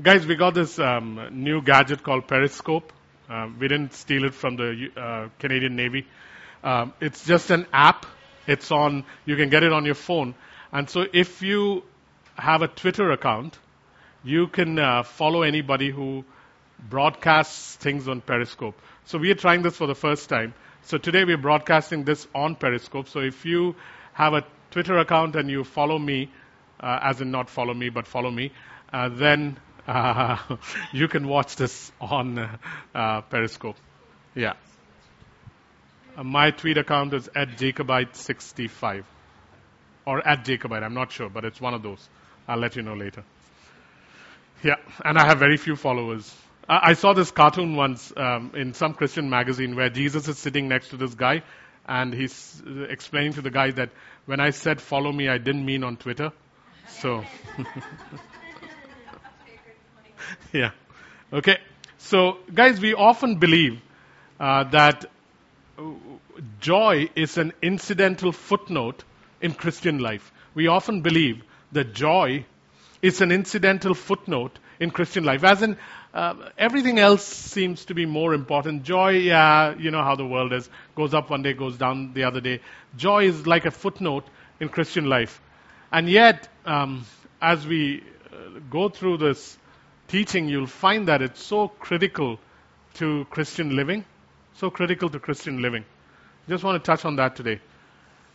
Guys, we got this um, new gadget called Periscope. Um, we didn't steal it from the uh, Canadian Navy. Um, it's just an app. It's on, you can get it on your phone. And so if you have a Twitter account, you can uh, follow anybody who broadcasts things on Periscope. So we are trying this for the first time. So today we're broadcasting this on Periscope. So if you have a Twitter account and you follow me, uh, as in not follow me, but follow me, uh, then you can watch this on uh, Periscope. Yeah. Uh, my tweet account is at Jacobite65 or at Jacobite. I'm not sure, but it's one of those. I'll let you know later. Yeah, and I have very few followers. I, I saw this cartoon once um, in some Christian magazine where Jesus is sitting next to this guy, and he's uh, explaining to the guy that when I said follow me, I didn't mean on Twitter. So. yeah. Okay. So, guys, we often believe uh, that joy is an incidental footnote in Christian life. We often believe that joy is an incidental footnote in Christian life, as in uh, everything else seems to be more important. Joy, yeah, you know how the world is, goes up one day, goes down the other day. Joy is like a footnote in Christian life. And yet, um, as we uh, go through this teaching, you'll find that it's so critical to Christian living. So critical to Christian living. Just want to touch on that today.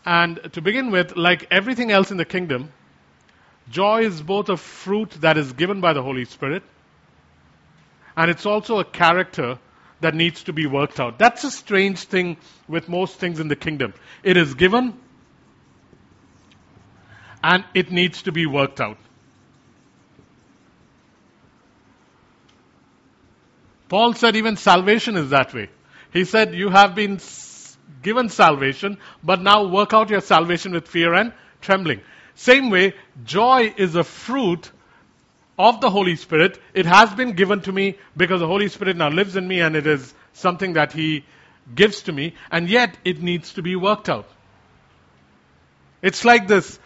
And to begin with, like everything else in the kingdom, joy is both a fruit that is given by the Holy Spirit, and it's also a character that needs to be worked out. That's a strange thing with most things in the kingdom. It is given, and it needs to be worked out. Paul said even salvation is that way. He said, You have been given salvation, but now work out your salvation with fear and trembling. Same way, joy is a fruit of the Holy Spirit. It has been given to me because the Holy Spirit now lives in me and it is something that He gives to me, and yet it needs to be worked out. It's like this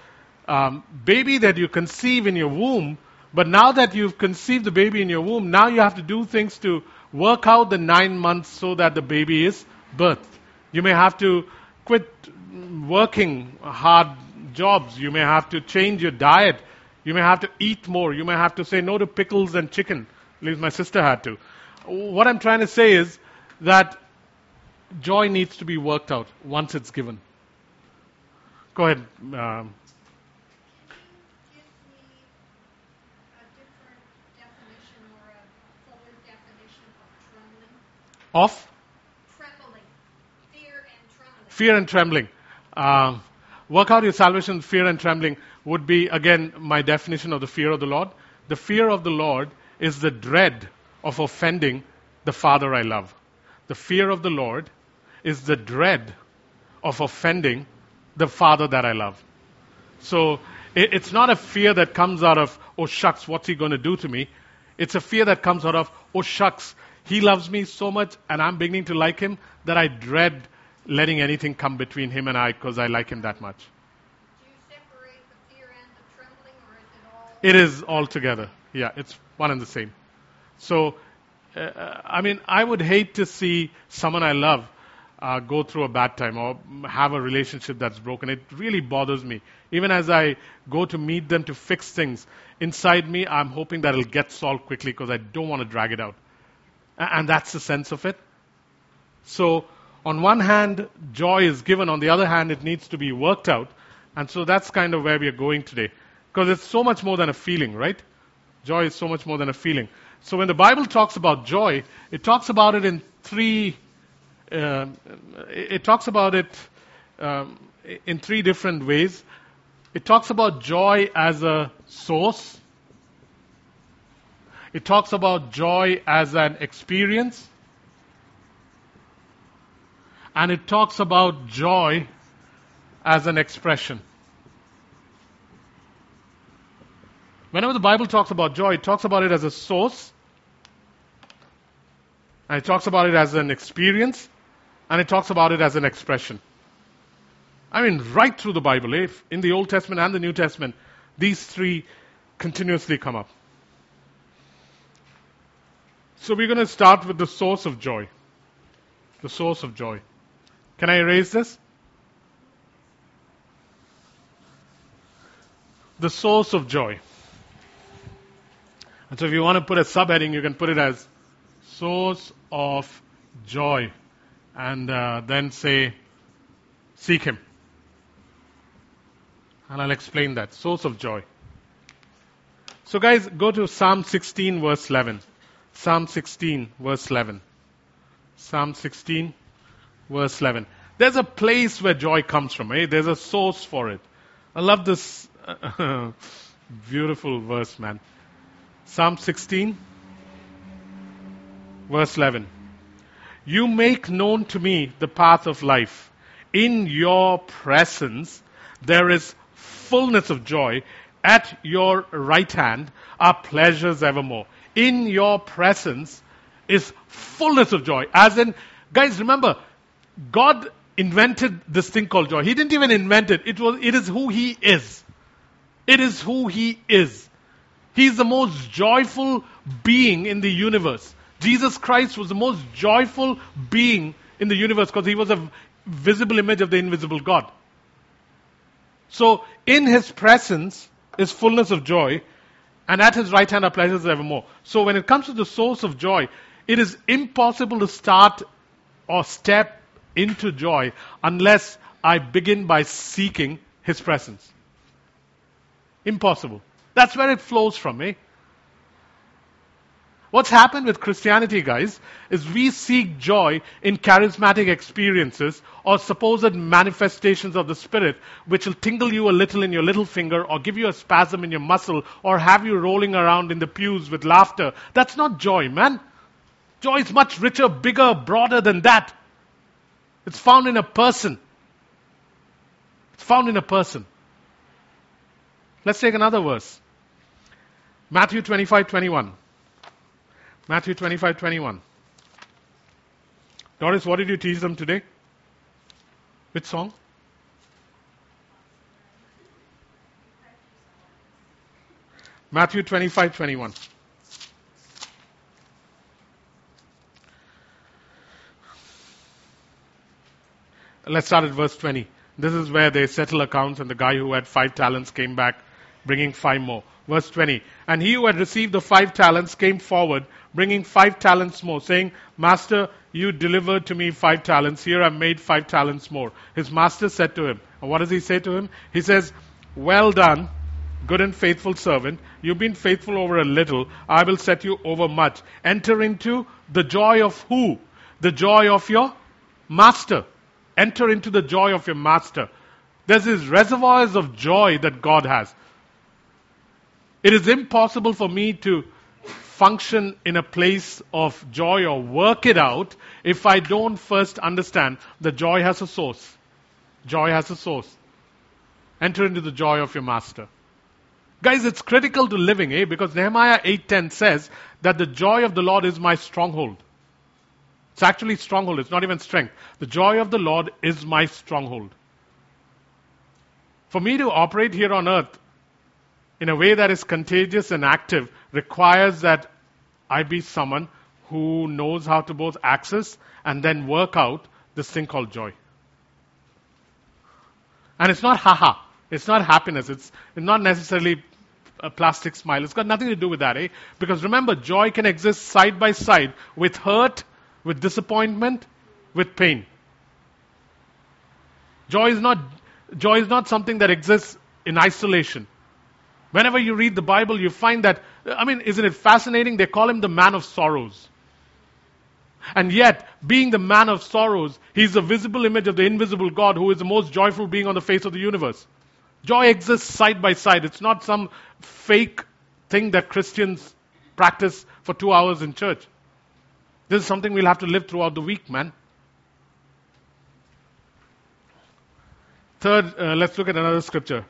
um, baby that you conceive in your womb, but now that you've conceived the baby in your womb, now you have to do things to work out the nine months so that the baby is birthed. You may have to quit working hard jobs. You may have to change your diet. You may have to eat more. You may have to say no to pickles and chicken. At least my sister had to. What I'm trying to say is that joy needs to be worked out once it's given. Go ahead. Um, of trembling, fear and trembling. Fear and trembling. Um, work out your salvation, fear and trembling would be, again, my definition of the fear of the Lord. The fear of the Lord is the dread of offending the Father I love. The fear of the Lord is the dread of offending the Father that I love. So it, it's not a fear that comes out of, oh shucks, what's he going to do to me? It's a fear that comes out of, oh shucks, he loves me so much and I'm beginning to like him that I dread letting anything come between him and I because I like him that much. Do you separate the fear and the trembling, or is it all? It is all together. Yeah, it's one and the same. So, uh, I mean, I would hate to see someone I love uh, go through a bad time or have a relationship that's broken. It really bothers me. Even as I go to meet them to fix things, inside me, I'm hoping that it'll get solved quickly because I don't want to drag it out. And that's the sense of it. So, on one hand, joy is given. On the other hand, it needs to be worked out. And so that's kind of where we are going today. Because it's so much more than a feeling, right? Joy is so much more than a feeling. So when the Bible talks about joy, it talks about it in three. Uh, it talks about it um, in three different ways. It talks about joy as a source. It talks about joy as an experience. And it talks about joy as an expression. Whenever the Bible talks about joy, it talks about it as a source, and it talks about it as an experience, and it talks about it as an expression. I mean, right through the Bible, eh? if in the Old Testament and the New Testament, these three continuously come up. So we're going to start with the source of joy. The source of joy. Can I erase this? The source of joy. And so if you want to put a subheading, you can put it as source of joy. And uh, then say, seek Him. And I'll explain that. Source of joy. So, guys, go to Psalm 16, verse 11. Psalm 16, verse 11. Psalm 16, verse 11. There's a place where joy comes from, eh? There's a source for it. I love this beautiful verse, man. Psalm 16, verse 11. You make known to me the path of life. In your presence there is fullness of joy. At your right hand are pleasures evermore. In your presence is fullness of joy. As in, guys, remember, God invented this thing called joy. He didn't even invent it. It was, it is who He is. It is who He is. He's the most joyful being in the universe. Jesus Christ was the most joyful being in the universe because He was a visible image of the invisible God. So, in His presence is fullness of joy, and at His right hand are pleasures evermore. So, when it comes to the source of joy, it is impossible to start or step into joy unless I begin by seeking His presence. Impossible. That's where it flows from, eh? What's happened with Christianity, guys, is we seek joy in charismatic experiences or supposed manifestations of the Spirit, which will tingle you a little in your little finger or give you a spasm in your muscle or have you rolling around in the pews with laughter. That's not joy, man. Joy is much richer, bigger, broader than that. It's found in a person. It's found in a person. Let's take another verse. Matthew 25, 21. Matthew 25, 21. Doris, what did you teach them today? Which song? Matthew 25, 21. Let's start at verse 20. This is where they settle accounts, and the guy who had five talents came back bringing five more. Verse 20. And he who had received the five talents came forward, bringing five talents more, saying, Master, you delivered to me five talents. Here I've made five talents more. His master said to him, and what does he say to him? He says, Well done, good and faithful servant. You've been faithful over a little. I will set you over much. Enter into the joy of who? The joy of your master. Enter into the joy of your master. There's these reservoirs of joy that God has. It is impossible for me to function in a place of joy or work it out if I don't first understand that joy has a source. Joy has a source. Enter into the joy of your master. Guys, it's critical to living, eh? Because Nehemiah 8:10 says that the joy of the Lord is my stronghold. It's actually stronghold, it's not even strength. The joy of the Lord is my stronghold. For me to operate here on earth in a way that is contagious and active requires that I be someone who knows how to both access and then work out this thing called joy. And it's not haha. It's not happiness. It's not necessarily a plastic smile. It's got nothing to do with that, eh? Because remember, joy can exist side by side with hurt, with disappointment, with pain. Joy is not, joy is not something that exists in isolation. Whenever you read the Bible, you find that, I mean, isn't it fascinating? They call him the man of sorrows. And yet, being the man of sorrows, he's the visible image of the invisible God who is the most joyful being on the face of the universe. Joy exists side by side. It's not some fake thing that Christians practice for two hours in church. This is something we'll have to live throughout the week, man. Third, uh, let's look at another scripture.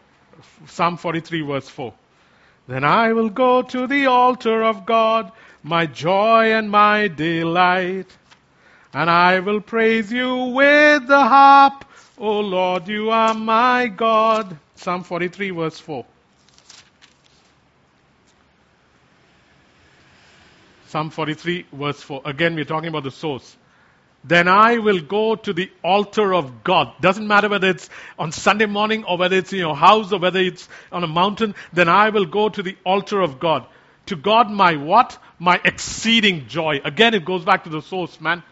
Psalm 43, verse 4. Then I will go to the altar of God, my joy and my delight. And I will praise you with the harp. O Lord, you are my God. Psalm 43, verse 4. Psalm 43, verse 4. Again, we're talking about the source. Then I will go to the altar of God. Doesn't matter whether it's on Sunday morning or whether it's in your house or whether it's on a mountain. Then I will go to the altar of God. To God, my what? My exceeding joy. Again, it goes back to the source, man.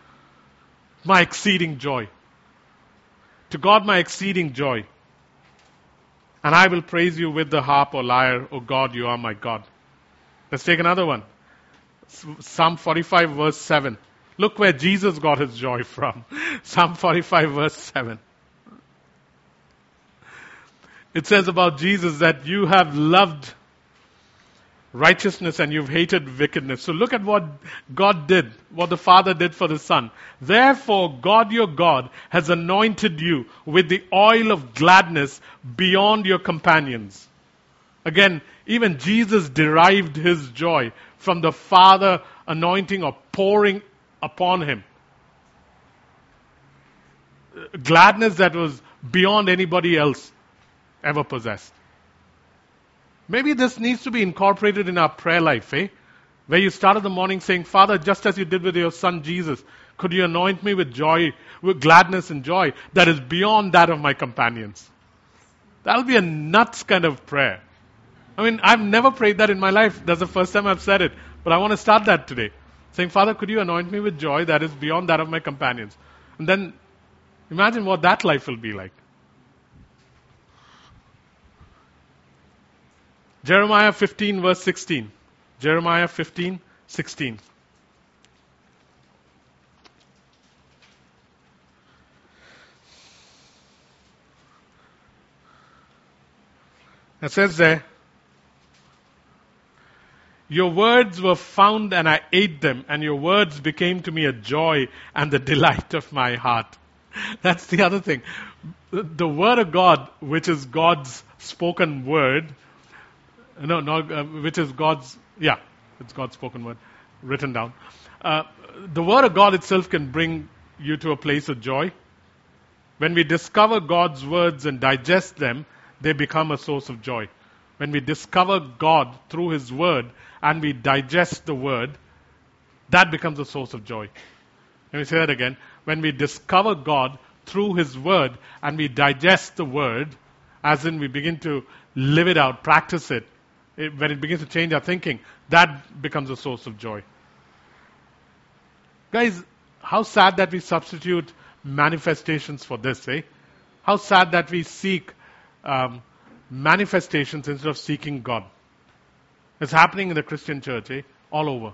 My exceeding joy. To God, my exceeding joy. And I will praise you with the harp or lyre. O God, you are my God. Let's take another one. Psalm 45, verse 7. Look where Jesus got his joy from. Psalm 45, verse 7. It says about Jesus that you have loved righteousness and you've hated wickedness. So look at what God did, what the Father did for the Son. Therefore, God your God has anointed you with the oil of gladness beyond your companions. Again, even Jesus derived his joy from the Father anointing or pouring upon him. Gladness that was beyond anybody else ever possessed. Maybe this needs to be incorporated in our prayer life, eh? Where you start the morning saying, Father, just as you did with your son Jesus, could you anoint me with joy, with gladness and joy that is beyond that of my companions? That'll be a nuts kind of prayer. I mean, I've never prayed that in my life. That's the first time I've said it. But I want to start that today. Saying, Father, could you anoint me with joy that is beyond that of my companions? And then imagine what that life will be like. Jeremiah 15, verse 16. Jeremiah 15, 16. It says there, Your words were found and I ate them, and your words became to me a joy and the delight of my heart. That's the other thing. The Word of God, which is God's spoken word, no, no, uh, which is God's, yeah, it's God's spoken word, written down. Uh, the Word of God itself can bring you to a place of joy. When we discover God's words and digest them, they become a source of joy. When we discover God through His Word and we digest the Word, that becomes a source of joy. Let me say that again. When we discover God through His Word and we digest the Word, as in we begin to live it out, practice it, it, when it begins to change our thinking, that becomes a source of joy. Guys, how sad that we substitute manifestations for this, eh? How sad that we seek um, manifestations instead of seeking God. It's happening in the Christian church, eh? All over.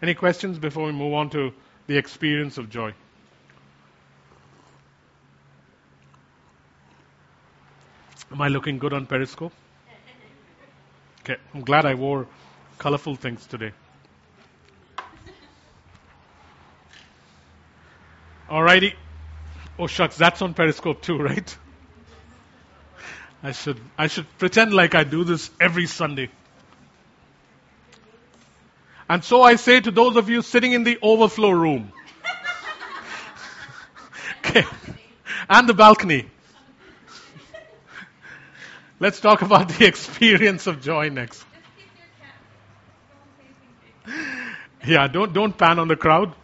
Any questions before we move on to the experience of joy? Am I looking good on Periscope? Okay, I'm glad I wore colorful things today. Alrighty. Oh shucks, that's on Periscope too, right? I should I should pretend like I do this every Sunday. And so I say to those of you sitting in the overflow room. okay. And the balcony. Let's talk about the experience of joy next. Yeah, don't don't pan on the crowd.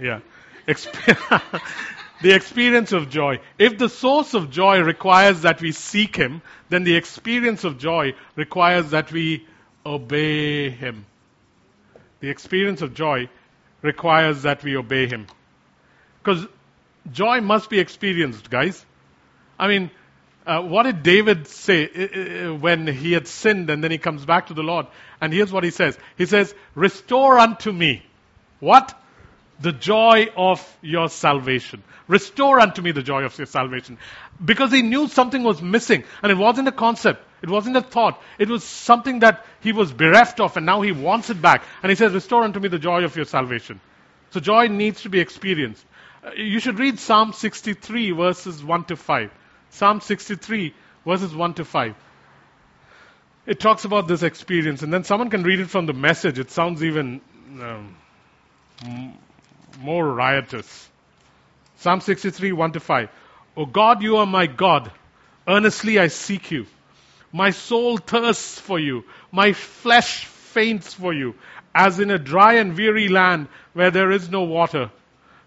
Yeah. Exp- the experience of joy. If the source of joy requires that we seek him, then the experience of joy requires that we obey him. The experience of joy requires that we obey him. Because joy must be experienced, guys. I mean, uh, what did David say uh, uh, when he had sinned and then he comes back to the Lord? And here's what he says. He says, Restore unto me. What? The joy of your salvation. Restore unto me the joy of your salvation. Because he knew something was missing. And it wasn't a concept. It wasn't a thought. It was something that he was bereft of and now he wants it back. And he says, Restore unto me the joy of your salvation. So joy needs to be experienced. Uh, you should read Psalm 63 verses 1 to 5. Psalm 63, verses 1 to 5. It talks about this experience, and then someone can read it from the message. It sounds even um, more riotous. Psalm 63, 1 to 5. O God, you are my God. Earnestly I seek you. My soul thirsts for you. My flesh faints for you, as in a dry and weary land where there is no water.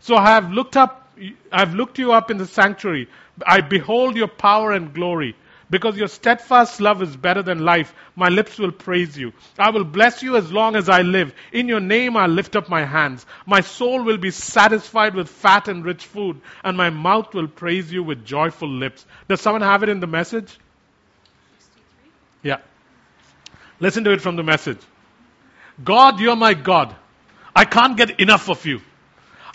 So I have looked up, I have looked you up in the sanctuary. I behold your power and glory. Because your steadfast love is better than life, my lips will praise you. I will bless you as long as I live. In your name I'll lift up my hands. My soul will be satisfied with fat and rich food, and my mouth will praise you with joyful lips. Does someone have it in the message? Yeah. Listen to it from the message. God, you're my God. I can't get enough of you.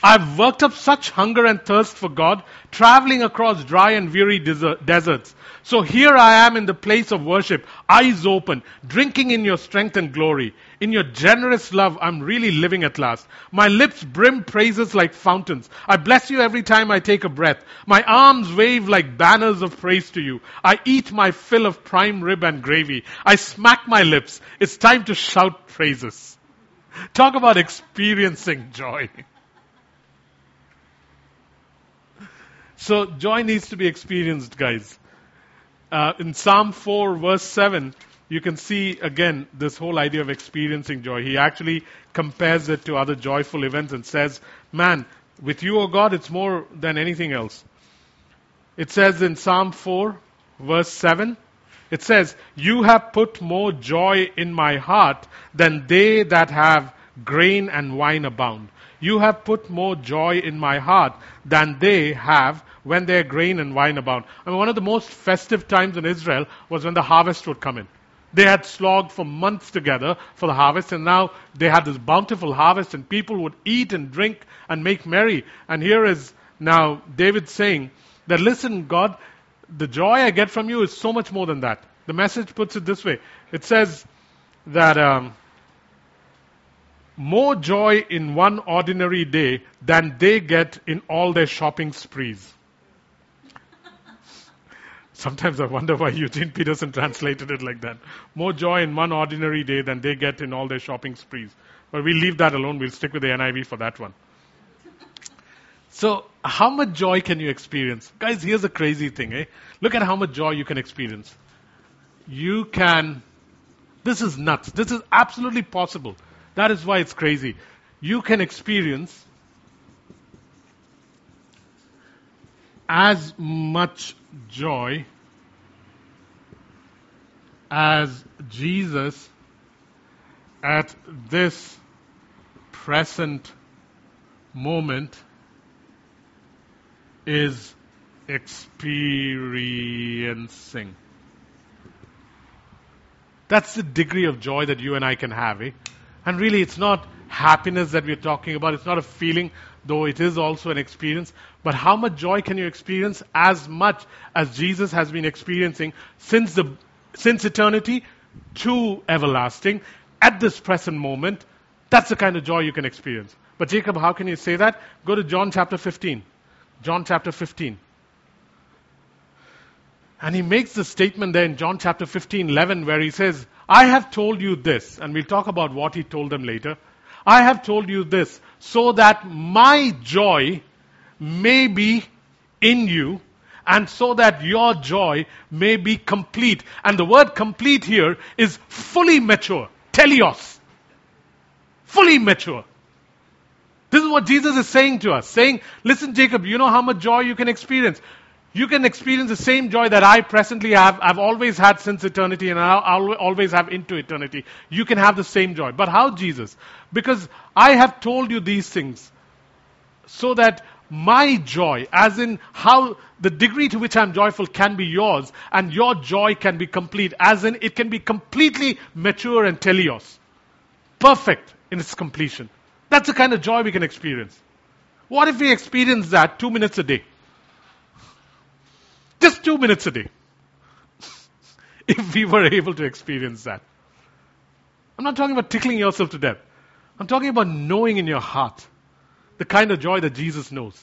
I've worked up such hunger and thirst for God, traveling across dry and weary desert, deserts. So here I am in the place of worship, eyes open, drinking in your strength and glory. In your generous love, I'm really living at last. My lips brim praises like fountains. I bless you every time I take a breath. My arms wave like banners of praise to you. I eat my fill of prime rib and gravy. I smack my lips. It's time to shout praises. Talk about experiencing joy. So joy needs to be experienced, guys. Uh, in Psalm 4, verse 7, you can see again this whole idea of experiencing joy. He actually compares it to other joyful events and says, Man, with you, O God, it's more than anything else. It says in Psalm 4, verse 7, it says, You have put more joy in my heart than they that have grain and wine abound. You have put more joy in my heart than they have when their grain and wine abound. I mean, one of the most festive times in Israel was when the harvest would come in. They had slogged for months together for the harvest, and now they had this bountiful harvest, and people would eat and drink and make merry. And here is now David saying that, listen, God, the joy I get from you is so much more than that. The message puts it this way it says that. Um, more joy in one ordinary day than they get in all their shopping sprees. Sometimes I wonder why Eugene Peterson translated it like that. More joy in one ordinary day than they get in all their shopping sprees. But we'll leave that alone. We'll stick with the NIV for that one. So, how much joy can you experience? Guys, here's a crazy thing, eh? Look at how much joy you can experience. You can, this is nuts. This is absolutely possible. That is why it's crazy. You can experience as much joy as Jesus at this present moment is experiencing. That's the degree of joy that you and I can have. Eh? And really, it's not happiness that we're talking about. It's not a feeling, though it is also an experience. But how much joy can you experience? As much as Jesus has been experiencing since, the, since eternity to everlasting at this present moment. That's the kind of joy you can experience. But Jacob, how can you say that? Go to John chapter 15. John chapter 15. And he makes the statement there in John chapter 15, 11, where he says, I have told you this, and we'll talk about what he told them later. I have told you this so that my joy may be in you and so that your joy may be complete. And the word complete here is fully mature. Teleos. Fully mature. This is what Jesus is saying to us. Saying, listen, Jacob, you know how much joy you can experience you can experience the same joy that I presently have, I've always had since eternity, and I'll, always have into eternity. You can have the same joy. But how, Jesus? Because I have told you these things so that my joy, as in how the degree to which I'm joyful can be yours, and your joy can be complete, as in it can be completely mature and teleos. Perfect in its completion. That's the kind of joy we can experience. What if we experience that two minutes a day? Just two minutes a day. if we were able to experience that. I'm not talking about tickling yourself to death. I'm talking about knowing in your heart the kind of joy that Jesus knows.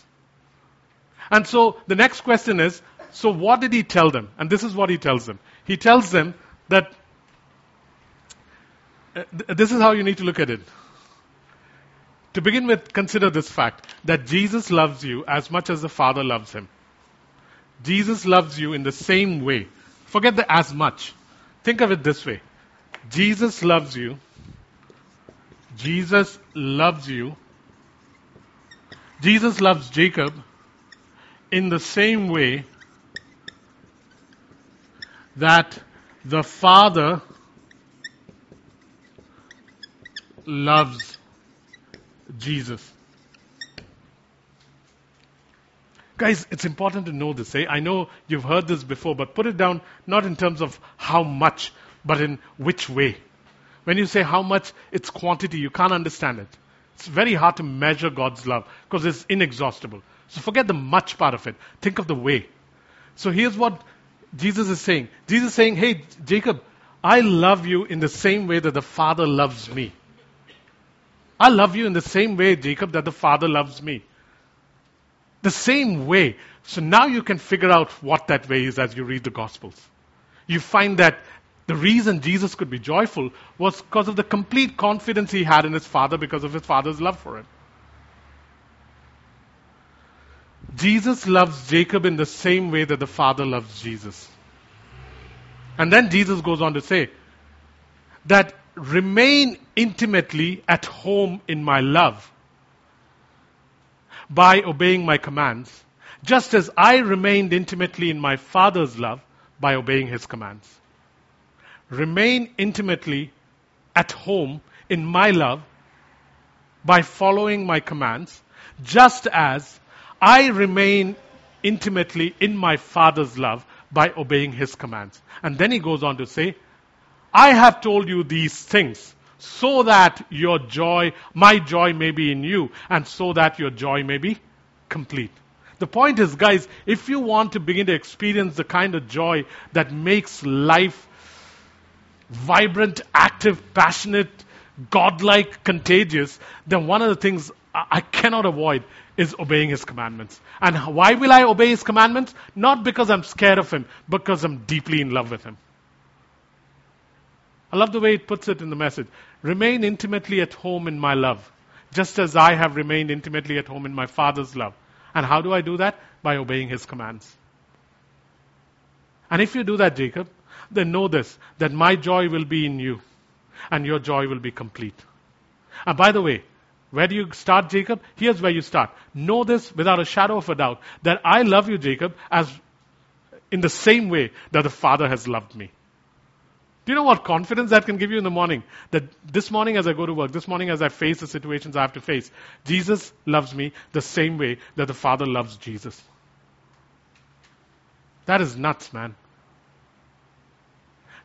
And so the next question is so what did he tell them? And this is what he tells them. He tells them that uh, th- this is how you need to look at it. To begin with, consider this fact that Jesus loves you as much as the Father loves him. Jesus loves you in the same way. Forget the as much. Think of it this way Jesus loves you Jesus loves you. Jesus loves Jacob in the same way that the Father loves Jesus. Guys, it's important to know this. Eh? I know you've heard this before, but put it down not in terms of how much, but in which way. When you say how much, it's quantity. You can't understand it. It's very hard to measure God's love because it's inexhaustible. So forget the much part of it. Think of the way. So here's what Jesus is saying. Jesus is saying, hey, Jacob, I love you in the same way that the Father loves me. I love you in the same way, Jacob, that the Father loves me. The same way. So now you can figure out what that way is as you read the Gospels. You find that the reason Jesus could be joyful was because of the complete confidence he had in his Father because of his Father's love for him. Jesus loves Jacob in the same way that the Father loves Jesus. And then Jesus goes on to say that remain intimately at home in my love by obeying my commands, just as I remained intimately in my Father's love by obeying his commands. Remain intimately at home in my love by following my commands, just as I remain intimately in my Father's love by obeying his commands. And then he goes on to say, I have told you these things so that your joy, my joy may be in you, and so that your joy may be complete. The point is, guys, if you want to begin to experience the kind of joy that makes life vibrant, active, passionate, godlike, contagious, then one of the things I cannot avoid is obeying his commandments. And why will I obey his commandments? Not because I'm scared of him, because I'm deeply in love with him. I love the way it puts it in the message. Remain intimately at home in my love, just as I have remained intimately at home in my Father's love. And how do I do that? By obeying His commands. And if you do that, Jacob, then know this, that my joy will be in you, and your joy will be complete. And by the way, where do you start, Jacob? Here's where you start. Know this without a shadow of a doubt, that I love you, Jacob, as in the same way that the Father has loved me. You know what confidence that can give you in the morning? That this morning as I go to work, this morning as I face the situations I have to face, Jesus loves me the same way that the Father loves Jesus. That is nuts, man.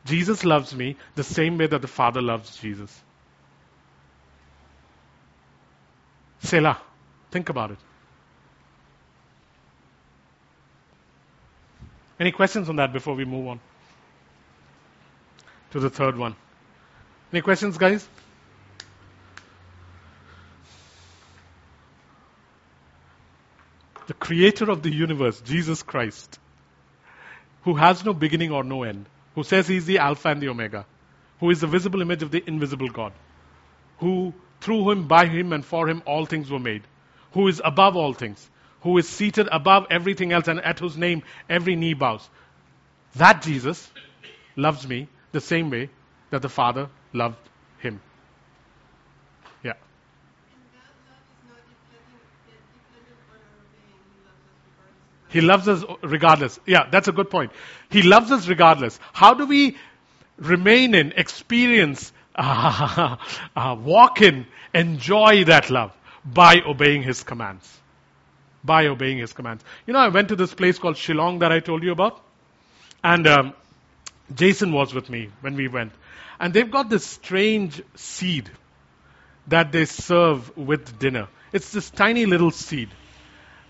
Jesus loves me the same way that the Father loves Jesus. Selah. Think about it. Any questions on that before we move on? To the third one. Any questions, guys? The creator of the universe, Jesus Christ, who has no beginning or no end, who says he's the Alpha and the Omega, who is the visible image of the invisible God, who through him, by him, and for him all things were made, who is above all things, who is seated above everything else, and at whose name every knee bows. That Jesus loves me the same way that the Father loved him. Yeah. He loves us regardless. Yeah, that's a good point. He loves us regardless. How do we remain in, experience, uh, uh, walk in, enjoy that love? By obeying His commands. By obeying His commands. You know, I went to this place called Shillong that I told you about. And um, Jason was with me when we went. And they've got this strange seed that they serve with dinner. It's this tiny little seed.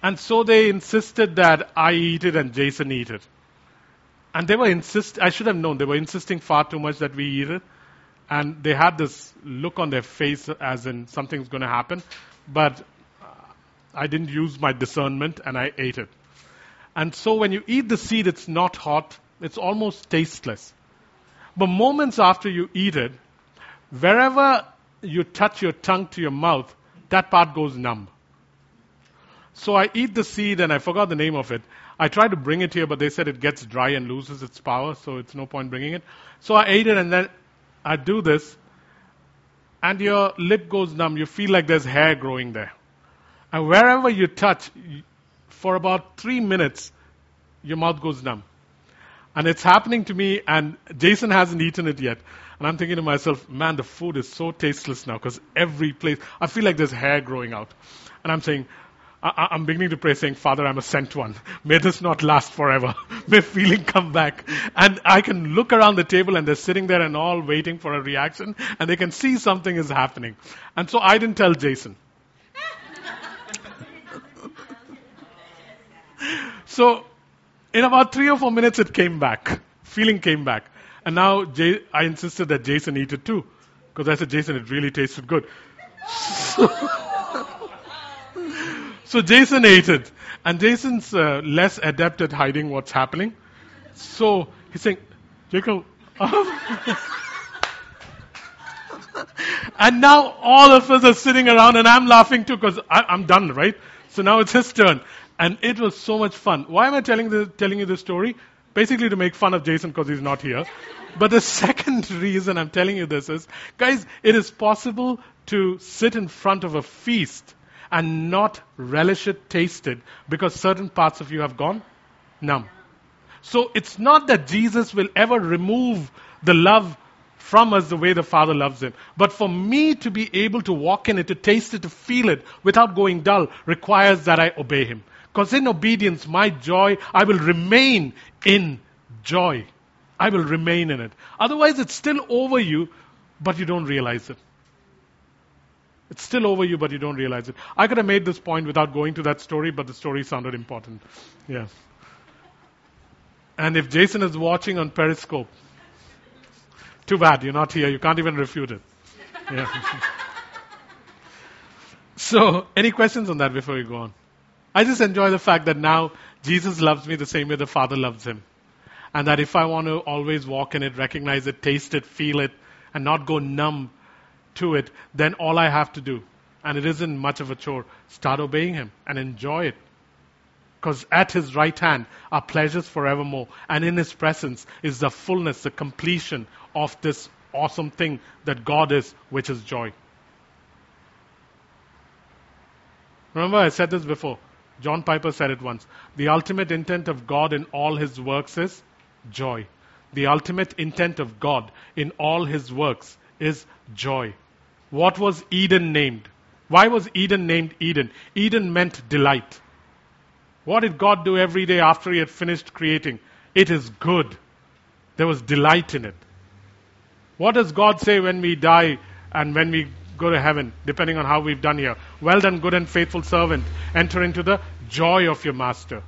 And so they insisted that I eat it and Jason eat it. And they were insist I should have known they were insisting far too much that we eat it. And they had this look on their face as in something's going to happen. But I didn't use my discernment and I ate it. And so when you eat the seed, it's not hot, it's almost tasteless. But moments after you eat it, wherever you touch your tongue to your mouth, that part goes numb. So I eat the seed and I forgot the name of it. I tried to bring it here, but they said it gets dry and loses its power, so it's no point bringing it. So I ate it and then I do this. and your lip goes numb. You feel like there's hair growing there. And wherever you touch, for about three minutes, your mouth goes numb. And it's happening to me, and Jason hasn't eaten it yet. And I'm thinking to myself, man, the food is so tasteless now because every place, I feel like there's hair growing out. And I'm saying, I- I'm beginning to pray, saying, Father, I'm a sent one. May this not last forever. May feeling come back. And I can look around the table and they're sitting there and all waiting for a reaction, and they can see something is happening. And so I didn't tell Jason. So, in about three or four minutes, it came back. Feeling came back. And now Jay, I insisted that Jason eat it too. Because I said, Jason, it really tasted good. So, Jason ate it. And Jason's uh, less adept at hiding what's happening. So he's saying, Jacob. and now all of us are sitting around and I'm laughing too because I'm done, right? So now it's his turn. And it was so much fun. Why am I telling, the, telling you this story? Basically to make fun of Jason because he's not here. But the second reason I'm telling you this is, guys, it is possible to sit in front of a feast and not relish it, taste it, because certain parts of you have gone numb. So it's not that Jesus will ever remove the love from us the way the Father loves him. But for me to be able to walk in it, to taste it, to feel it without going dull requires that I obey him. Because in obedience, my joy, I will remain in joy. I will remain in it. Otherwise, it's still over you, but you don't realize it. It's still over you, but you don't realize it. I could have made this point without going to that story, but the story sounded important. Yeah. And if Jason is watching on Periscope, too bad, you're not here. You can't even refute it. Yeah. so, any questions on that before we go on? I just enjoy the fact that now Jesus loves me the same way the Father loves him. And that if I want to always walk in it, recognize it, taste it, feel it, and not go numb to it, then all I have to do, and it isn't much of a chore, start obeying Him and enjoy it. Because at His right hand are pleasures forevermore, and in His presence is the fullness, the completion of this awesome thing that God is, which is joy. Remember, I said this before. John Piper said it once. The ultimate intent of God in all His works is joy. The ultimate intent of God in all His works is joy. What was Eden named? Why was Eden named Eden? Eden meant delight. What did God do every day after He had finished creating? It is good. There was delight in it. What does God say when we die and when we go to heaven, depending on how we've done here? Well done, good and faithful servant. Enter into the joy of your master.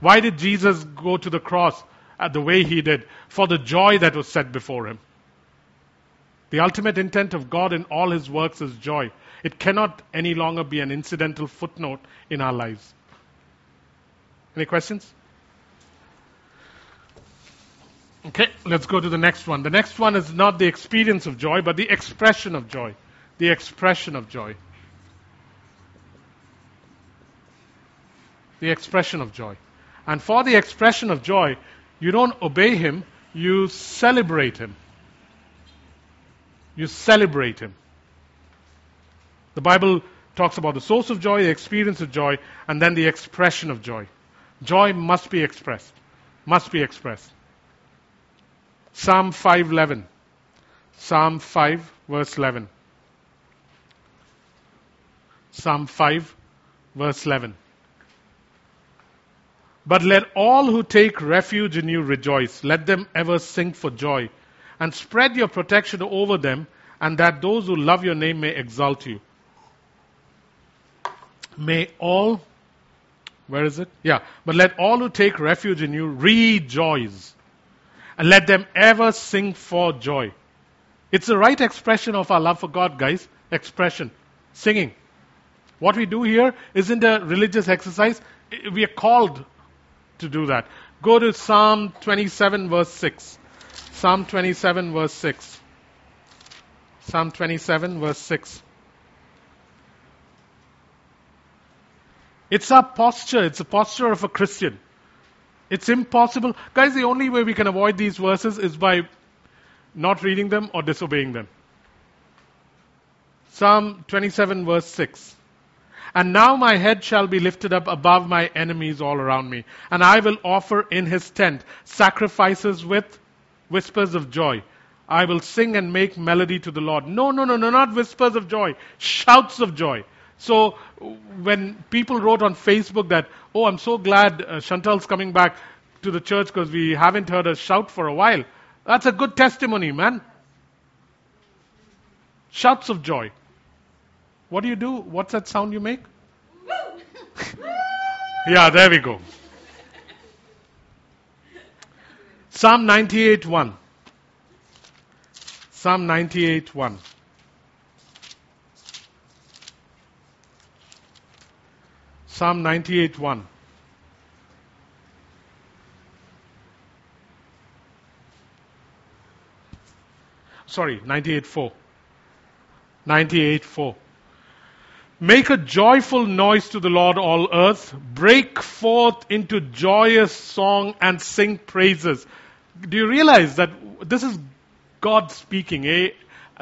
Why did Jesus go to the cross uh, the way he did? For the joy that was set before him. The ultimate intent of God in all his works is joy. It cannot any longer be an incidental footnote in our lives. Any questions? Okay, let's go to the next one. The next one is not the experience of joy, but the expression of joy. The expression of joy. The expression of joy. And for the expression of joy, you don't obey him, you celebrate him. You celebrate him. The Bible talks about the source of joy, the experience of joy, and then the expression of joy. Joy must be expressed. Must be expressed. Psalm 5:11. Psalm 5 verse 11. Psalm 5 verse 11. But let all who take refuge in you rejoice. Let them ever sing for joy. And spread your protection over them, and that those who love your name may exalt you. May all, where is it? Yeah. But let all who take refuge in you rejoice. And let them ever sing for joy. It's the right expression of our love for God, guys. Expression. Singing. What we do here isn't a religious exercise. We are called to do that. Go to Psalm 27, verse 6. Psalm 27, verse 6. Psalm 27, verse 6. It's our posture. It's the posture of a Christian. It's impossible. Guys, the only way we can avoid these verses is by not reading them or disobeying them. Psalm 27 verse 6. And now my head shall be lifted up above my enemies all around me, and I will offer in his tent sacrifices with whispers of joy. I will sing and make melody to the Lord. No, no, no, no, not whispers of joy, shouts of joy. So when people wrote on Facebook that, oh, I'm so glad uh, Chantal's coming back to the church because we haven't heard her shout for a while, that's a good testimony, man. Shouts of joy. What do you do? What's that sound you make? yeah, there we go. Psalm 98 1. Psalm 98 1. Psalm 98 1. Sorry, 98 4. 98 4. Make a joyful noise to the Lord, all earth. Break forth into joyous song and sing praises. Do you realize that this is God speaking, eh?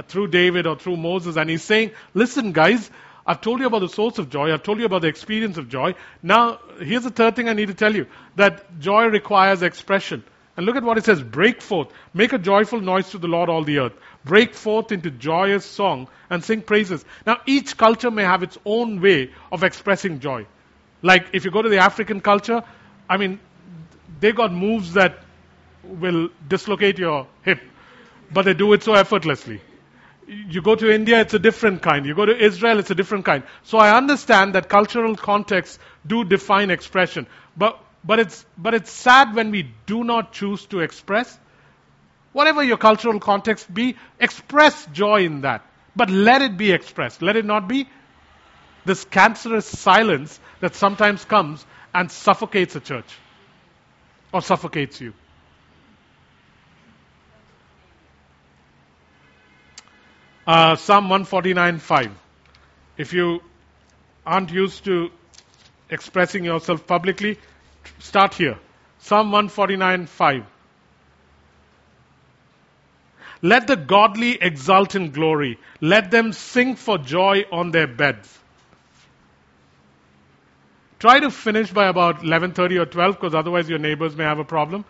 Through David or through Moses, and he's saying, listen, guys, I've told you about the source of joy. I've told you about the experience of joy. Now, here's the third thing I need to tell you that joy requires expression. And look at what it says break forth, make a joyful noise to the Lord, all the earth. Break forth into joyous song and sing praises. Now, each culture may have its own way of expressing joy. Like if you go to the African culture, I mean, they got moves that will dislocate your hip, but they do it so effortlessly. You go to India, it's a different kind. You go to Israel, it's a different kind. So I understand that cultural contexts do define expression. But, but, it's, but it's sad when we do not choose to express. Whatever your cultural context be, express joy in that. But let it be expressed. Let it not be this cancerous silence that sometimes comes and suffocates a church or suffocates you. Uh, Psalm 149.5. If you aren't used to expressing yourself publicly, start here. Psalm 149.5. Let the godly exult in glory. Let them sing for joy on their beds. Try to finish by about 11:30 or 12 because otherwise your neighbors may have a problem.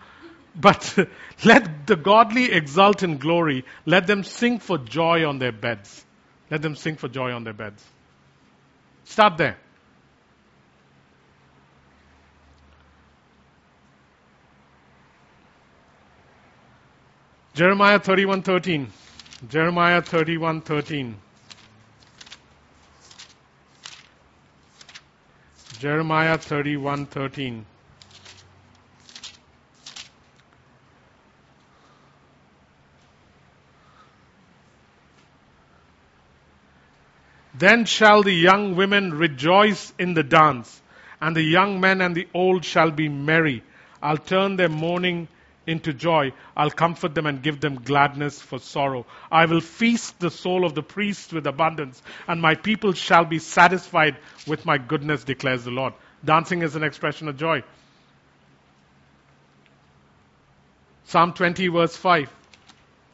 But let the godly exult in glory. Let them sing for joy on their beds. Let them sing for joy on their beds. Start there. Jeremiah 31:13. Jeremiah 31:13. Jeremiah 31:13. Then shall the young women rejoice in the dance, and the young men and the old shall be merry. I'll turn their mourning into joy. I'll comfort them and give them gladness for sorrow. I will feast the soul of the priest with abundance, and my people shall be satisfied with my goodness, declares the Lord. Dancing is an expression of joy. Psalm 20, verse 5.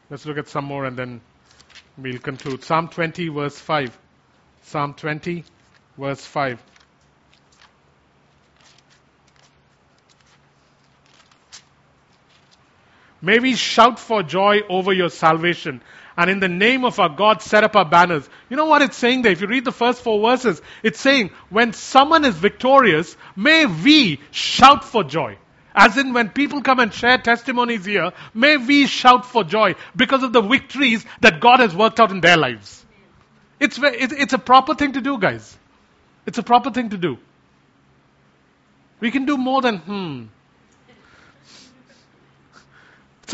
Let's look at some more and then we'll conclude. Psalm 20, verse 5. Psalm 20, verse 5. May we shout for joy over your salvation. And in the name of our God, set up our banners. You know what it's saying there? If you read the first four verses, it's saying, when someone is victorious, may we shout for joy. As in, when people come and share testimonies here, may we shout for joy because of the victories that God has worked out in their lives. It's, it's a proper thing to do, guys. It's a proper thing to do. We can do more than, hmm,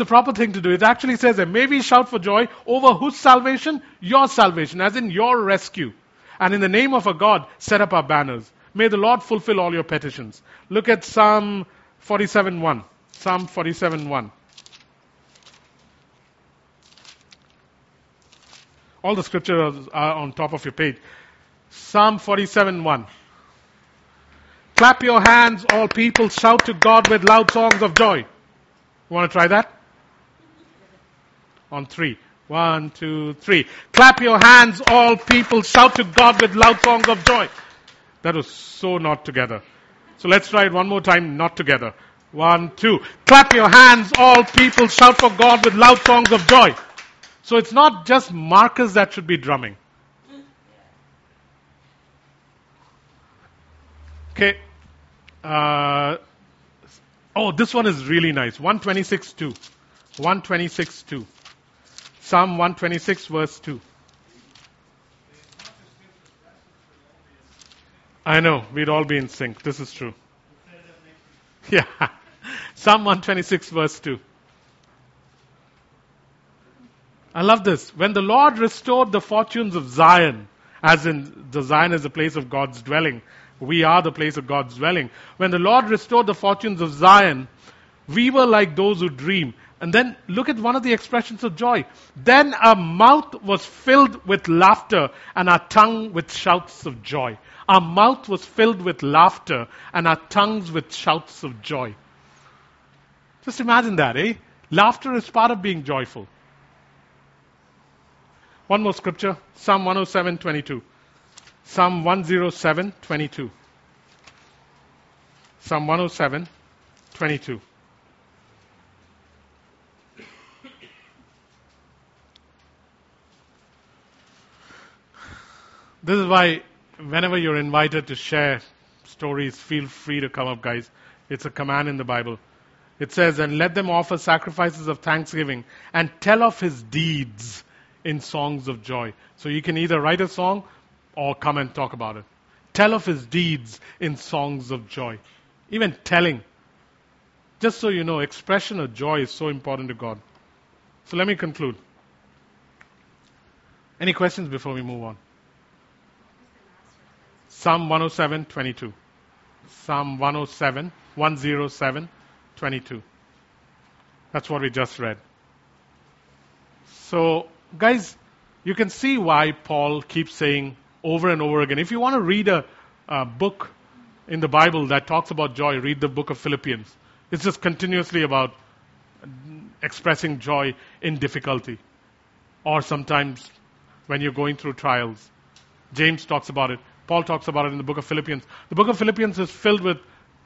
it's a proper thing to do. It actually says that may we shout for joy over whose salvation? Your salvation, as in your rescue. And in the name of a God, set up our banners. May the Lord fulfill all your petitions. Look at Psalm 47.1. Psalm 47.1. All the scriptures are on top of your page. Psalm 47.1. Clap your hands, all people. Shout to God with loud songs of joy. You want to try that? On three. One, two, three. Clap your hands, all people. Shout to God with loud songs of joy. That was so not together. So let's try it one more time, not together. One, two. Clap your hands, all people. Shout for God with loud songs of joy. So it's not just Marcus that should be drumming. Okay. Uh, oh, this one is really nice. 126 2. 126 2. Psalm 126 verse 2. I know, we'd all be in sync. This is true. Yeah. Psalm 126 verse 2. I love this. When the Lord restored the fortunes of Zion, as in the Zion is the place of God's dwelling, we are the place of God's dwelling. When the Lord restored the fortunes of Zion, we were like those who dream. And then look at one of the expressions of joy. Then our mouth was filled with laughter and our tongue with shouts of joy. Our mouth was filled with laughter and our tongues with shouts of joy. Just imagine that, eh? Laughter is part of being joyful. One more scripture, Psalm 107, 22. Psalm 107, 22. Psalm 107, This is why, whenever you're invited to share stories, feel free to come up, guys. It's a command in the Bible. It says, And let them offer sacrifices of thanksgiving and tell of his deeds in songs of joy. So you can either write a song or come and talk about it. Tell of his deeds in songs of joy. Even telling. Just so you know, expression of joy is so important to God. So let me conclude. Any questions before we move on? Psalm 107, 22. Psalm 107, 107, 22. That's what we just read. So, guys, you can see why Paul keeps saying over and over again. If you want to read a, a book in the Bible that talks about joy, read the book of Philippians. It's just continuously about expressing joy in difficulty or sometimes when you're going through trials. James talks about it. Paul talks about it in the book of Philippians. The book of Philippians is filled with,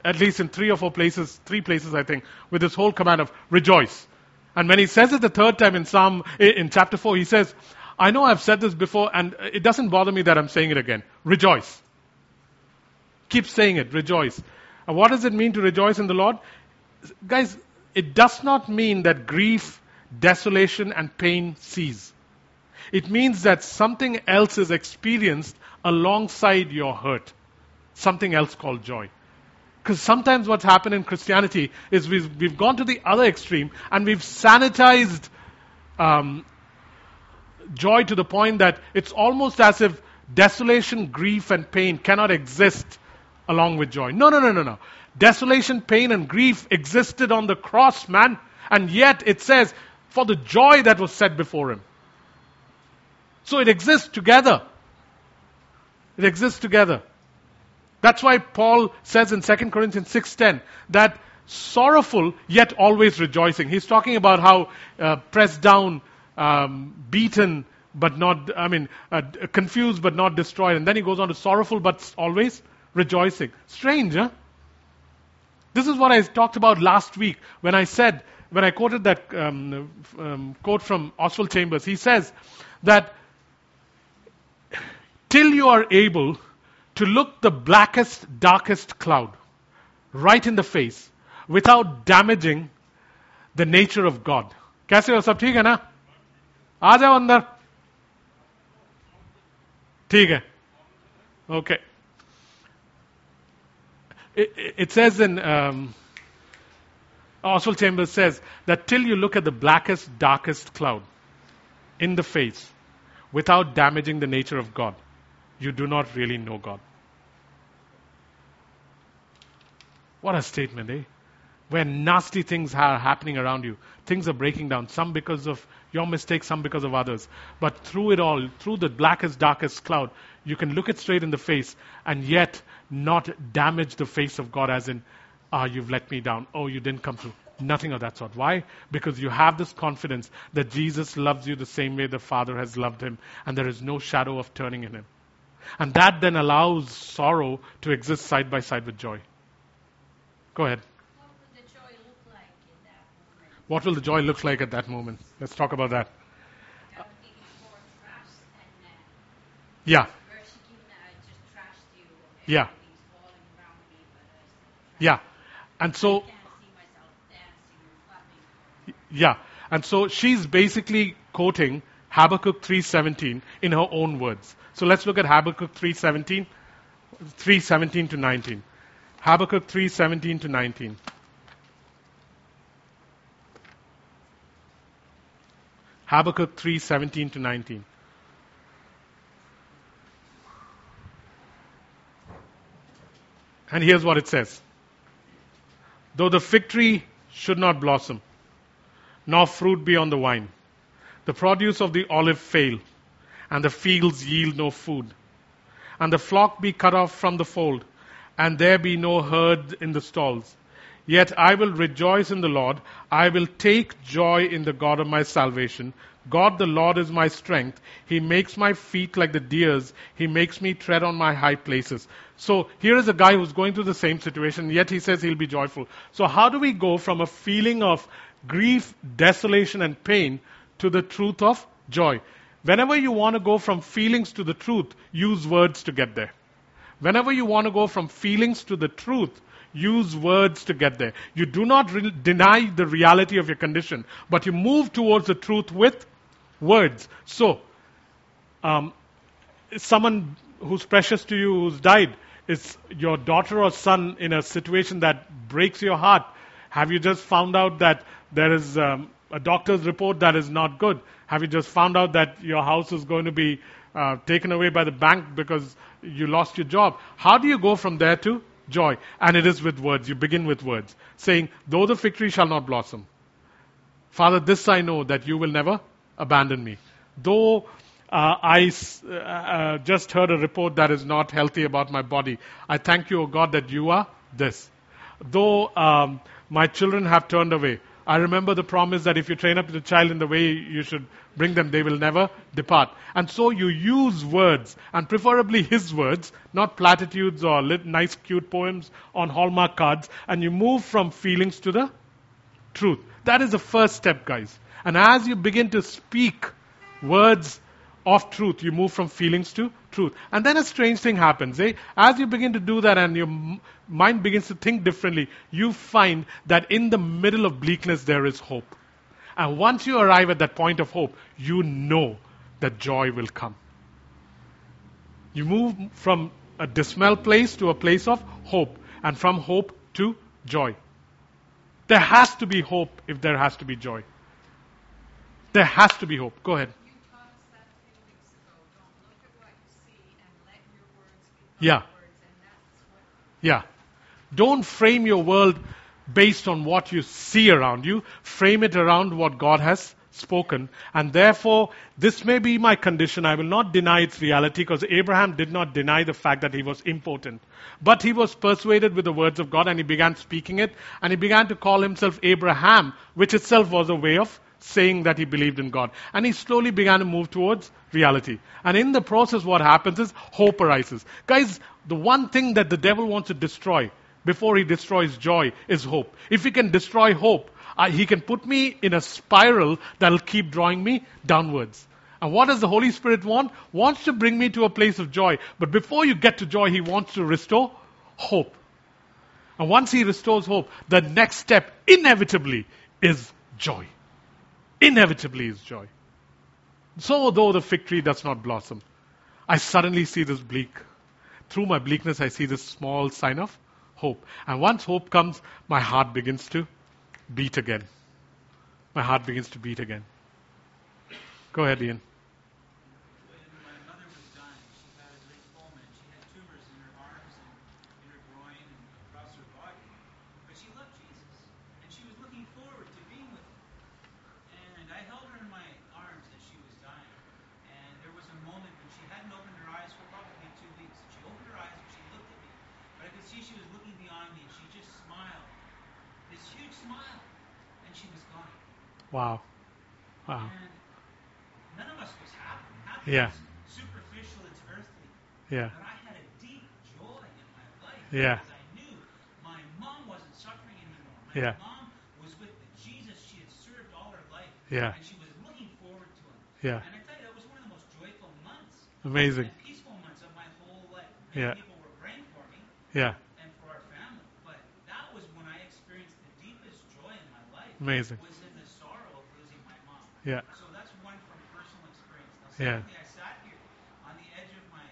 at least in three or four places, three places I think, with this whole command of rejoice. And when he says it the third time in Psalm, eh, in chapter 4, he says, I know I've said this before and it doesn't bother me that I'm saying it again. Rejoice. Keep saying it, rejoice. And what does it mean to rejoice in the Lord? Guys, it does not mean that grief, desolation, and pain cease. It means that something else is experienced alongside your hurt. Something else called joy. Because sometimes what's happened in Christianity is we've, we've gone to the other extreme and we've sanitized um, joy to the point that it's almost as if desolation, grief, and pain cannot exist along with joy. No, no, no, no, no. Desolation, pain, and grief existed on the cross, man. And yet it says, for the joy that was set before him. So it exists together. It exists together. That's why Paul says in 2 Corinthians 6:10 that sorrowful yet always rejoicing. He's talking about how uh, pressed down, um, beaten, but not, I mean, uh, confused but not destroyed. And then he goes on to sorrowful but always rejoicing. Strange, huh? This is what I talked about last week when I said, when I quoted that um, um, quote from Oswald Chambers. He says that till you are able to look the blackest, darkest cloud right in the face without damaging the nature of God. कैसे हो सब ठीक है ना आ जाओ अंदर ठीक है okay it, it says in um, Oswald Chambers says that till you look at the blackest, darkest cloud in the face without damaging the nature of God, you do not really know God. What a statement, eh? Where nasty things are happening around you. Things are breaking down, some because of your mistakes, some because of others. But through it all, through the blackest, darkest cloud, you can look it straight in the face and yet not damage the face of God, as in, ah, you've let me down. Oh, you didn't come through. Nothing of that sort. Why? Because you have this confidence that Jesus loves you the same way the Father has loved him, and there is no shadow of turning in him. And that then allows sorrow to exist side by side with joy. Go ahead. What will the joy look like at that moment? Let's talk about that. Yeah. Yeah. Yeah. And so, yeah. And so she's basically quoting Habakkuk 3:17 in her own words. So let's look at Habakkuk 3:17, 3:17 to 19. Habakkuk 3:17 to 19. Habakkuk 3:17 to 19. And here's what it says. Though the fig tree should not blossom, nor fruit be on the vine, the produce of the olive fail, and the fields yield no food, and the flock be cut off from the fold, and there be no herd in the stalls. Yet I will rejoice in the Lord. I will take joy in the God of my salvation. God the Lord is my strength. He makes my feet like the deer's. He makes me tread on my high places. So here is a guy who's going through the same situation, yet he says he'll be joyful. So how do we go from a feeling of grief, desolation, and pain to the truth of joy? Whenever you want to go from feelings to the truth, use words to get there. Whenever you want to go from feelings to the truth, use words to get there. You do not re- deny the reality of your condition, but you move towards the truth with words. So, um, someone who's precious to you who's died is your daughter or son in a situation that breaks your heart. Have you just found out that there is um, a doctor's report that is not good? Have you just found out that your house is going to be uh, taken away by the bank because you lost your job? How do you go from there to joy? And it is with words. You begin with words, saying, Though the fig tree shall not blossom, Father, this I know that you will never abandon me. Though uh, I uh, uh, just heard a report that is not healthy about my body, I thank you, O God, that you are this. Though um, my children have turned away, I remember the promise that if you train up the child in the way you should bring them, they will never depart. And so you use words, and preferably his words, not platitudes or nice, cute poems on Hallmark cards, and you move from feelings to the truth. That is the first step, guys. And as you begin to speak words of truth, you move from feelings to truth. And then a strange thing happens. Eh? As you begin to do that and your m- mind begins to think differently, you find that in the middle of bleakness there is hope. And once you arrive at that point of hope, you know that joy will come. You move from a dismal place to a place of hope, and from hope to joy. There has to be hope if there has to be joy. There has to be hope. Go ahead. You taught us that a few weeks ago. Don't look at what you see and let your words become Yeah. Yeah. Don't frame your world based on what you see around you. Frame it around what God has spoken. And therefore, this may be my condition. I will not deny its reality because Abraham did not deny the fact that he was impotent. But he was persuaded with the words of God and he began speaking it. And he began to call himself Abraham, which itself was a way of saying that he believed in God. And he slowly began to move towards reality. And in the process, what happens is hope arises. Guys, the one thing that the devil wants to destroy before he destroys joy is hope. If he can destroy hope, uh, he can put me in a spiral that'll keep drawing me downwards. And what does the Holy Spirit want? Wants to bring me to a place of joy. But before you get to joy, he wants to restore hope. And once he restores hope, the next step inevitably is joy. Inevitably is joy. So, though the fig tree does not blossom, I suddenly see this bleak. Through my bleakness, I see this small sign of hope. And once hope comes, my heart begins to beat again. My heart begins to beat again. Go ahead, Ian. When my mother was dying, she had a lymphoma and she had tumors in her arms and in her groin and across her body. But she loved Jesus and she was looking forward to being with him. And I held her in my arms as she was dying. And there was a moment when she hadn't opened her eyes for probably two weeks. And she opened her eyes and she looked at me. But I could see she was looking beyond me and she just smiled. This huge smile. Wow. Wow. And none of us was happy. Happy Yeah. superficial, it's earthly. Yeah. But I had a deep joy in my life Yeah. because I knew my mom wasn't suffering anymore. My Yeah. mom was with the Jesus she had served all her life. Yeah. And she was looking forward to him. Yeah. And I tell you, that was one of the most joyful months Amazing. and peaceful months of my whole life. Many Yeah. people were praying for me Yeah. and for our family. But that was when I experienced the deepest joy in my life. Amazing. Was in the sorrow of losing my mom. Yeah. So that's one from personal experience. Now, Yeah. secondly, I sat here on the edge of my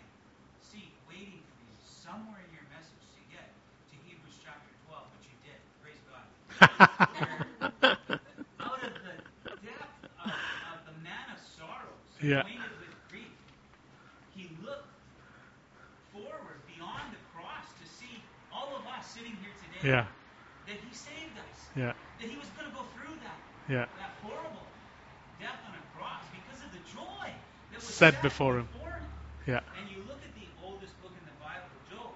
seat waiting for you somewhere in your message to get to Hebrews chapter 12, which you did. Praise God. Out of the depth of, of the man of sorrows, Yeah. acquainted with grief, he looked forward beyond the cross to see all of us sitting here today. Yeah. That he saved us. Yeah. That he was going to go through that Yeah. that horrible death on a cross because of the joy Set before him. before him. Yeah. And you look at the oldest book in the Bible, Job.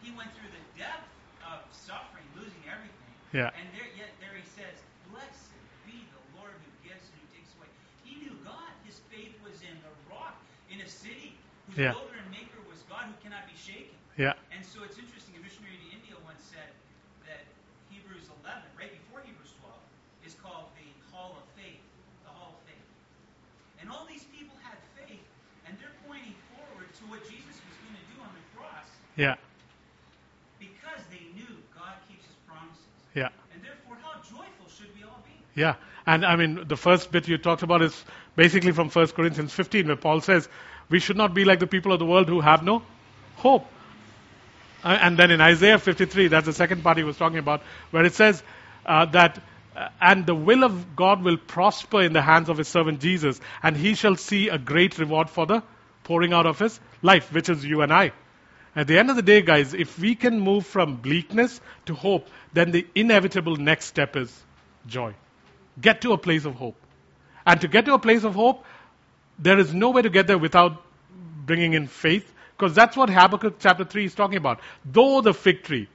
He went through the depth of suffering, losing everything. Yeah. And there, yet there he says, "Blessed be the Lord who gives and who takes away." He knew God. His faith was in the rock, in a city whose Yeah. builder and maker was God, who cannot be shaken. Yeah. And so it's interesting. A missionary to India once said that Hebrews 11, right before Hebrews 12, is called the Hall of Faith. The Hall of Faith. And all these people had faith, and they're pointing forward to what Jesus was going to do on the cross Yeah. because they knew God keeps his promises. Yeah. And therefore, how joyful should we all be? Yeah. And I mean, the first bit you talked about is basically from 1 Corinthians 15, where Paul says, we should not be like the people of the world who have no hope. Uh, and then in Isaiah 53, that's the second part he was talking about, where it says uh, that, uh, and the will of God will prosper in the hands of his servant Jesus, and he shall see a great reward for the pouring out of his life, which is you and I. At the end of the day, guys, if we can move from bleakness to hope, then the inevitable next step is joy. Get to a place of hope. And to get to a place of hope, there is no way to get there without bringing in faith, because that's what Habakkuk chapter 3 is talking about. Though the fig tree,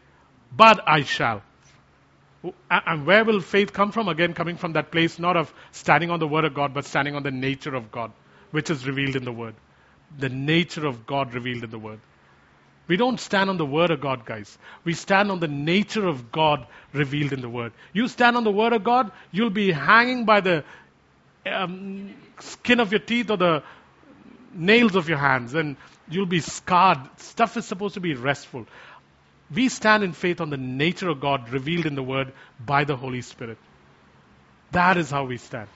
but I shall. And where will faith come from? Again, coming from that place not of standing on the word of God, but standing on the nature of God, which is revealed in the word. The nature of God revealed in the word. We don't stand on the word of God, guys. We stand on the nature of God revealed in the word. You stand on the word of God, you'll be hanging by the um, skin of your teeth or the nails of your hands, and you'll be scarred. Stuff is supposed to be restful. We stand in faith on the nature of God revealed in the Word by the Holy Spirit. That is how we stand.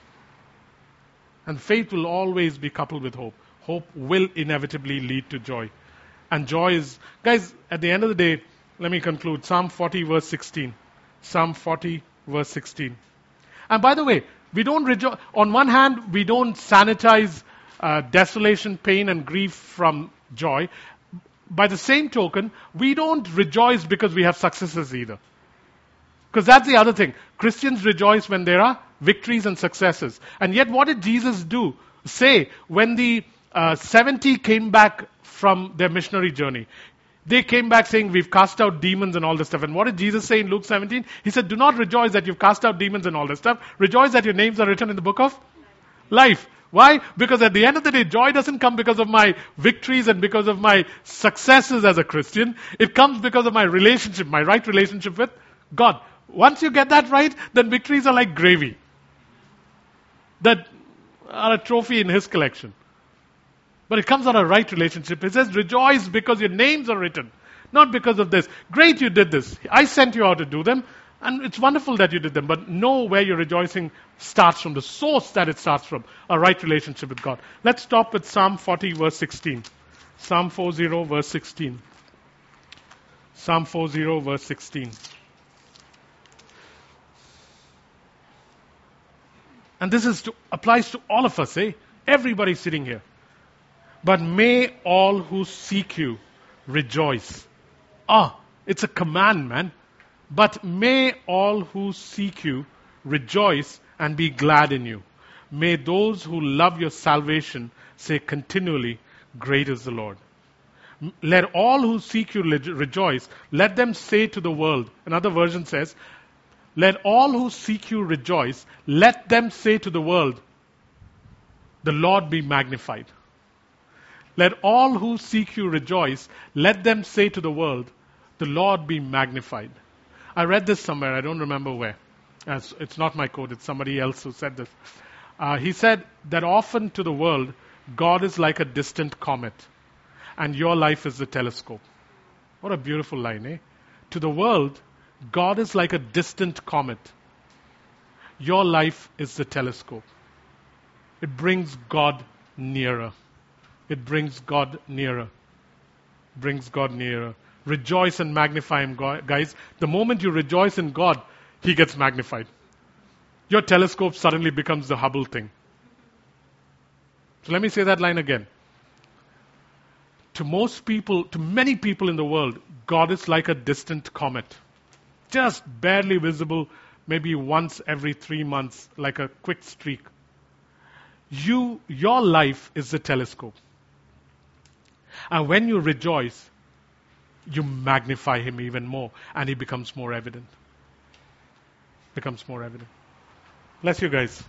And faith will always be coupled with hope. Hope will inevitably lead to joy. And joy is, guys, at the end of the day, let me conclude. Psalm 40, verse 16. Psalm 40, verse 16. And by the way, we don't rejoice. On one hand, we don't sanitize uh, desolation, pain, and grief from joy. By the same token, we don't rejoice because we have successes either. Because that's the other thing. Christians rejoice when there are victories and successes. And yet, what did Jesus do? Say, when the uh, 70 came back from their missionary journey, they came back saying, We've cast out demons and all this stuff. And what did Jesus say in Luke 17? He said, Do not rejoice that you've cast out demons and all this stuff. Rejoice that your names are written in the book of life. Why? Because at the end of the day, joy doesn't come because of my victories and because of my successes as a Christian. It comes because of my relationship, my right relationship with God. Once you get that right, then victories are like gravy that are a trophy in His collection. But it comes out of a right relationship. It says, rejoice because your names are written, not because of this. Great, you did this. I sent you out to do them. And it's wonderful that you did them, but know where your rejoicing starts from, the source that it starts from, a right relationship with God. Let's stop with Psalm 40, verse 16. Psalm 40, verse 16. Psalm 40, verse 16. And this is to, applies to all of us, eh? Everybody sitting here. But may all who seek you rejoice. Ah, it's a command, man. But may all who seek you rejoice and be glad in you. May those who love your salvation say continually, Great is the Lord. Let all who seek you rejoice. Let them say to the world, another version says, Let all who seek you rejoice. Let them say to the world, The Lord be magnified. Let all who seek you rejoice. Let them say to the world, The Lord be magnified. I read this somewhere, I don't remember where. It's not my quote, it's somebody else who said this. Uh, he said that often to the world, God is like a distant comet, and your life is the telescope. What a beautiful line, eh? To the world, God is like a distant comet. Your life is the telescope. It brings God nearer. It brings God nearer. Brings God nearer. Rejoice and magnify Him, guys. The moment you rejoice in God, He gets magnified. Your telescope suddenly becomes the Hubble thing. So let me say that line again. To most people, to many people in the world, God is like a distant comet. Just barely visible, maybe once every three months, like a quick streak. You, your life is the telescope. And when you rejoice, you magnify him even more, and he becomes more evident. Becomes more evident. Bless you guys.